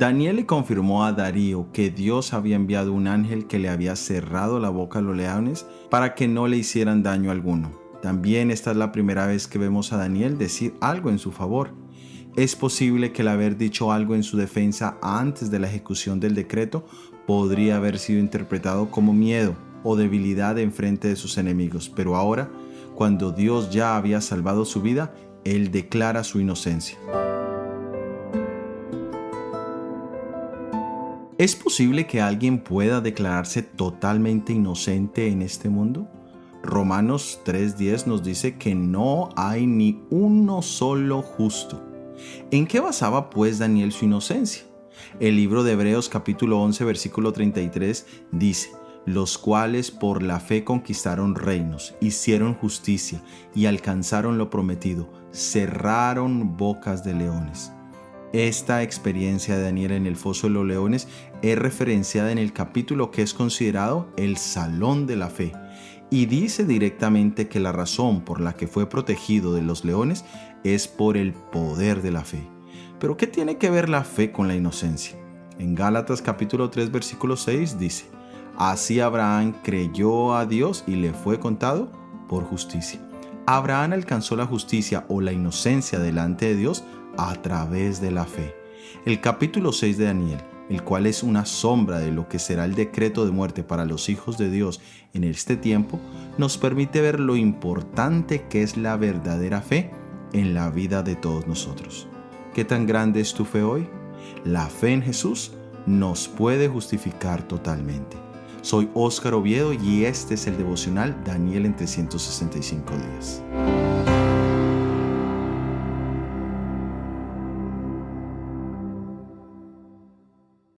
Daniel le confirmó a Darío que Dios había enviado un ángel que le había cerrado la boca a los leones para que no le hicieran daño alguno. También esta es la primera vez que vemos a Daniel decir algo en su favor. Es posible que el haber dicho algo en su defensa antes de la ejecución del decreto podría haber sido interpretado como miedo o debilidad en frente de sus enemigos, pero ahora, cuando Dios ya había salvado su vida, él declara su inocencia. ¿Es posible que alguien pueda declararse totalmente inocente en este mundo? Romanos 3:10 nos dice que no hay ni uno solo justo. ¿En qué basaba pues Daniel su inocencia? El libro de Hebreos capítulo 11 versículo 33 dice, los cuales por la fe conquistaron reinos, hicieron justicia y alcanzaron lo prometido, cerraron bocas de leones. Esta experiencia de Daniel en el foso de los leones es referenciada en el capítulo que es considerado el Salón de la Fe y dice directamente que la razón por la que fue protegido de los leones es por el poder de la fe. Pero ¿qué tiene que ver la fe con la inocencia? En Gálatas capítulo 3 versículo 6 dice, Así Abraham creyó a Dios y le fue contado por justicia. Abraham alcanzó la justicia o la inocencia delante de Dios a través de la fe. El capítulo 6 de Daniel, el cual es una sombra de lo que será el decreto de muerte para los hijos de Dios en este tiempo, nos permite ver lo importante que es la verdadera fe en la vida de todos nosotros. ¿Qué tan grande es tu fe hoy? La fe en Jesús nos puede justificar totalmente. Soy Óscar Oviedo y este es el devocional Daniel en 365 días.